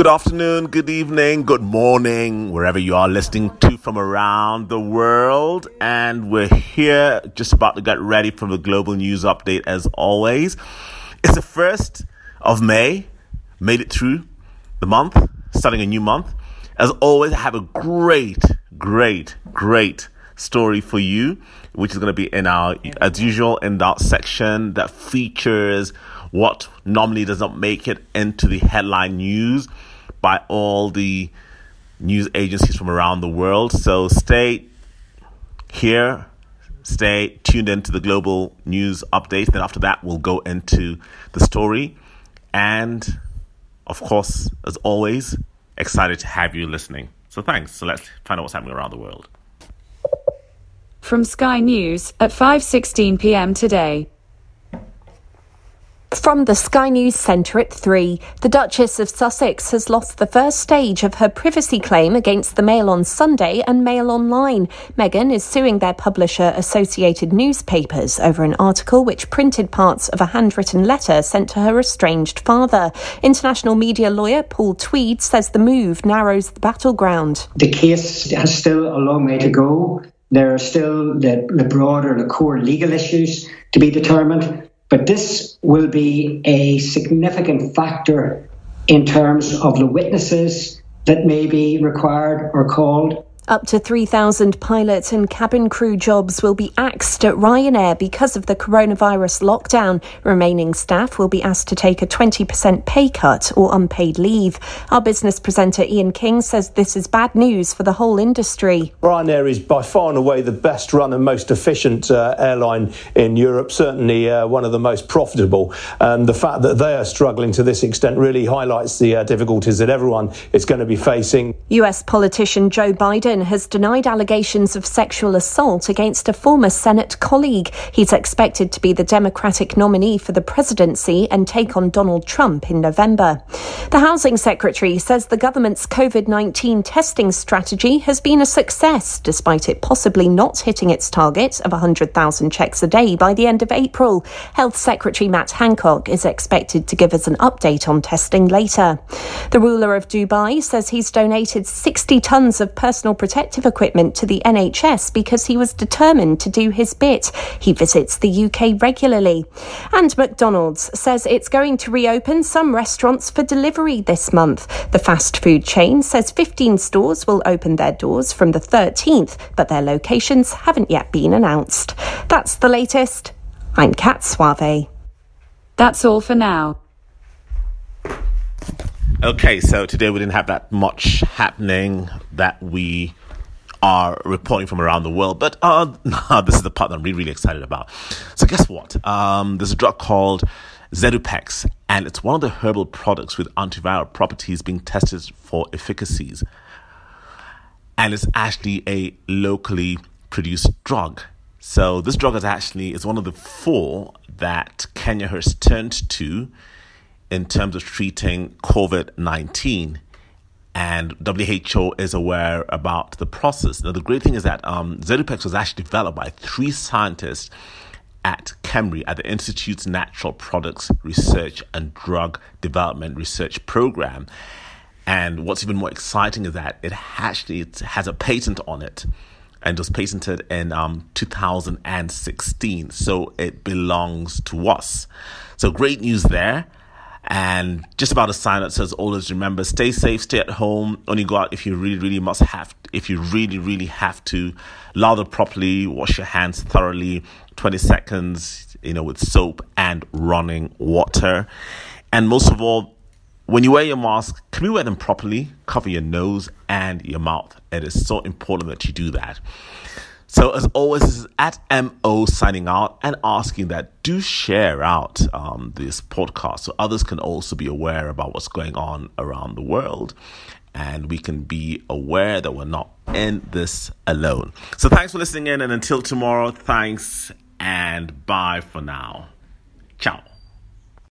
Good afternoon, good evening, good morning, wherever you are listening to from around the world. And we're here just about to get ready for the global news update as always. It's the first of May, made it through the month, starting a new month. As always, I have a great, great, great story for you, which is going to be in our, as usual, in our section that features what normally does not make it into the headline news by all the news agencies from around the world. So stay here, stay tuned into the global news updates. Then after that, we'll go into the story. And of course, as always, excited to have you listening. So thanks. So let's find out what's happening around the world. From Sky News at 5:16 p.m. today. From the Sky News Centre at 3, the Duchess of Sussex has lost the first stage of her privacy claim against the Mail on Sunday and Mail Online. Meghan is suing their publisher Associated Newspapers over an article which printed parts of a handwritten letter sent to her estranged father. International media lawyer Paul Tweed says the move narrows the battleground. The case has still a long way to go. There are still the, the broader, the core legal issues to be determined. But this will be a significant factor in terms of the witnesses that may be required or called. Up to 3,000 pilot and cabin crew jobs will be axed at Ryanair because of the coronavirus lockdown. Remaining staff will be asked to take a 20% pay cut or unpaid leave. Our business presenter Ian King says this is bad news for the whole industry. Ryanair is by far and away the best run and most efficient uh, airline in Europe, certainly uh, one of the most profitable. And the fact that they are struggling to this extent really highlights the uh, difficulties that everyone is going to be facing. US politician Joe Biden has denied allegations of sexual assault against a former Senate colleague. He's expected to be the Democratic nominee for the presidency and take on Donald Trump in November. The Housing Secretary says the government's COVID 19 testing strategy has been a success, despite it possibly not hitting its target of 100,000 checks a day by the end of April. Health Secretary Matt Hancock is expected to give us an update on testing later. The ruler of Dubai says he's donated 60 tonnes of personal protective equipment to the NHS because he was determined to do his bit. He visits the UK regularly. And McDonald's says it's going to reopen some restaurants for delivery this month. The fast food chain says 15 stores will open their doors from the 13th, but their locations haven't yet been announced. That's the latest. I'm Kat Suave. That's all for now. Okay, so today we didn't have that much happening that we are reporting from around the world, but uh, this is the part that I'm really, really excited about. So, guess what? Um, there's a drug called Zedupex, and it's one of the herbal products with antiviral properties being tested for efficacies. And it's actually a locally produced drug. So, this drug is actually is one of the four that Kenya has turned to in terms of treating COVID 19. And WHO is aware about the process. Now, the great thing is that um, was actually developed by three scientists at KEMRI, at the Institute's Natural Products Research and Drug Development Research Program. And what's even more exciting is that it actually has a patent on it and was patented in um, 2016. So it belongs to us. So great news there. And just about a sign that says always remember stay safe, stay at home, only go out if you really, really must have if you really, really have to. Lather properly, wash your hands thoroughly, 20 seconds, you know, with soap and running water. And most of all, when you wear your mask, can you wear them properly? Cover your nose and your mouth. It is so important that you do that. So, as always, this is at MO signing out and asking that do share out um, this podcast so others can also be aware about what's going on around the world and we can be aware that we're not in this alone. So, thanks for listening in, and until tomorrow, thanks and bye for now. Ciao.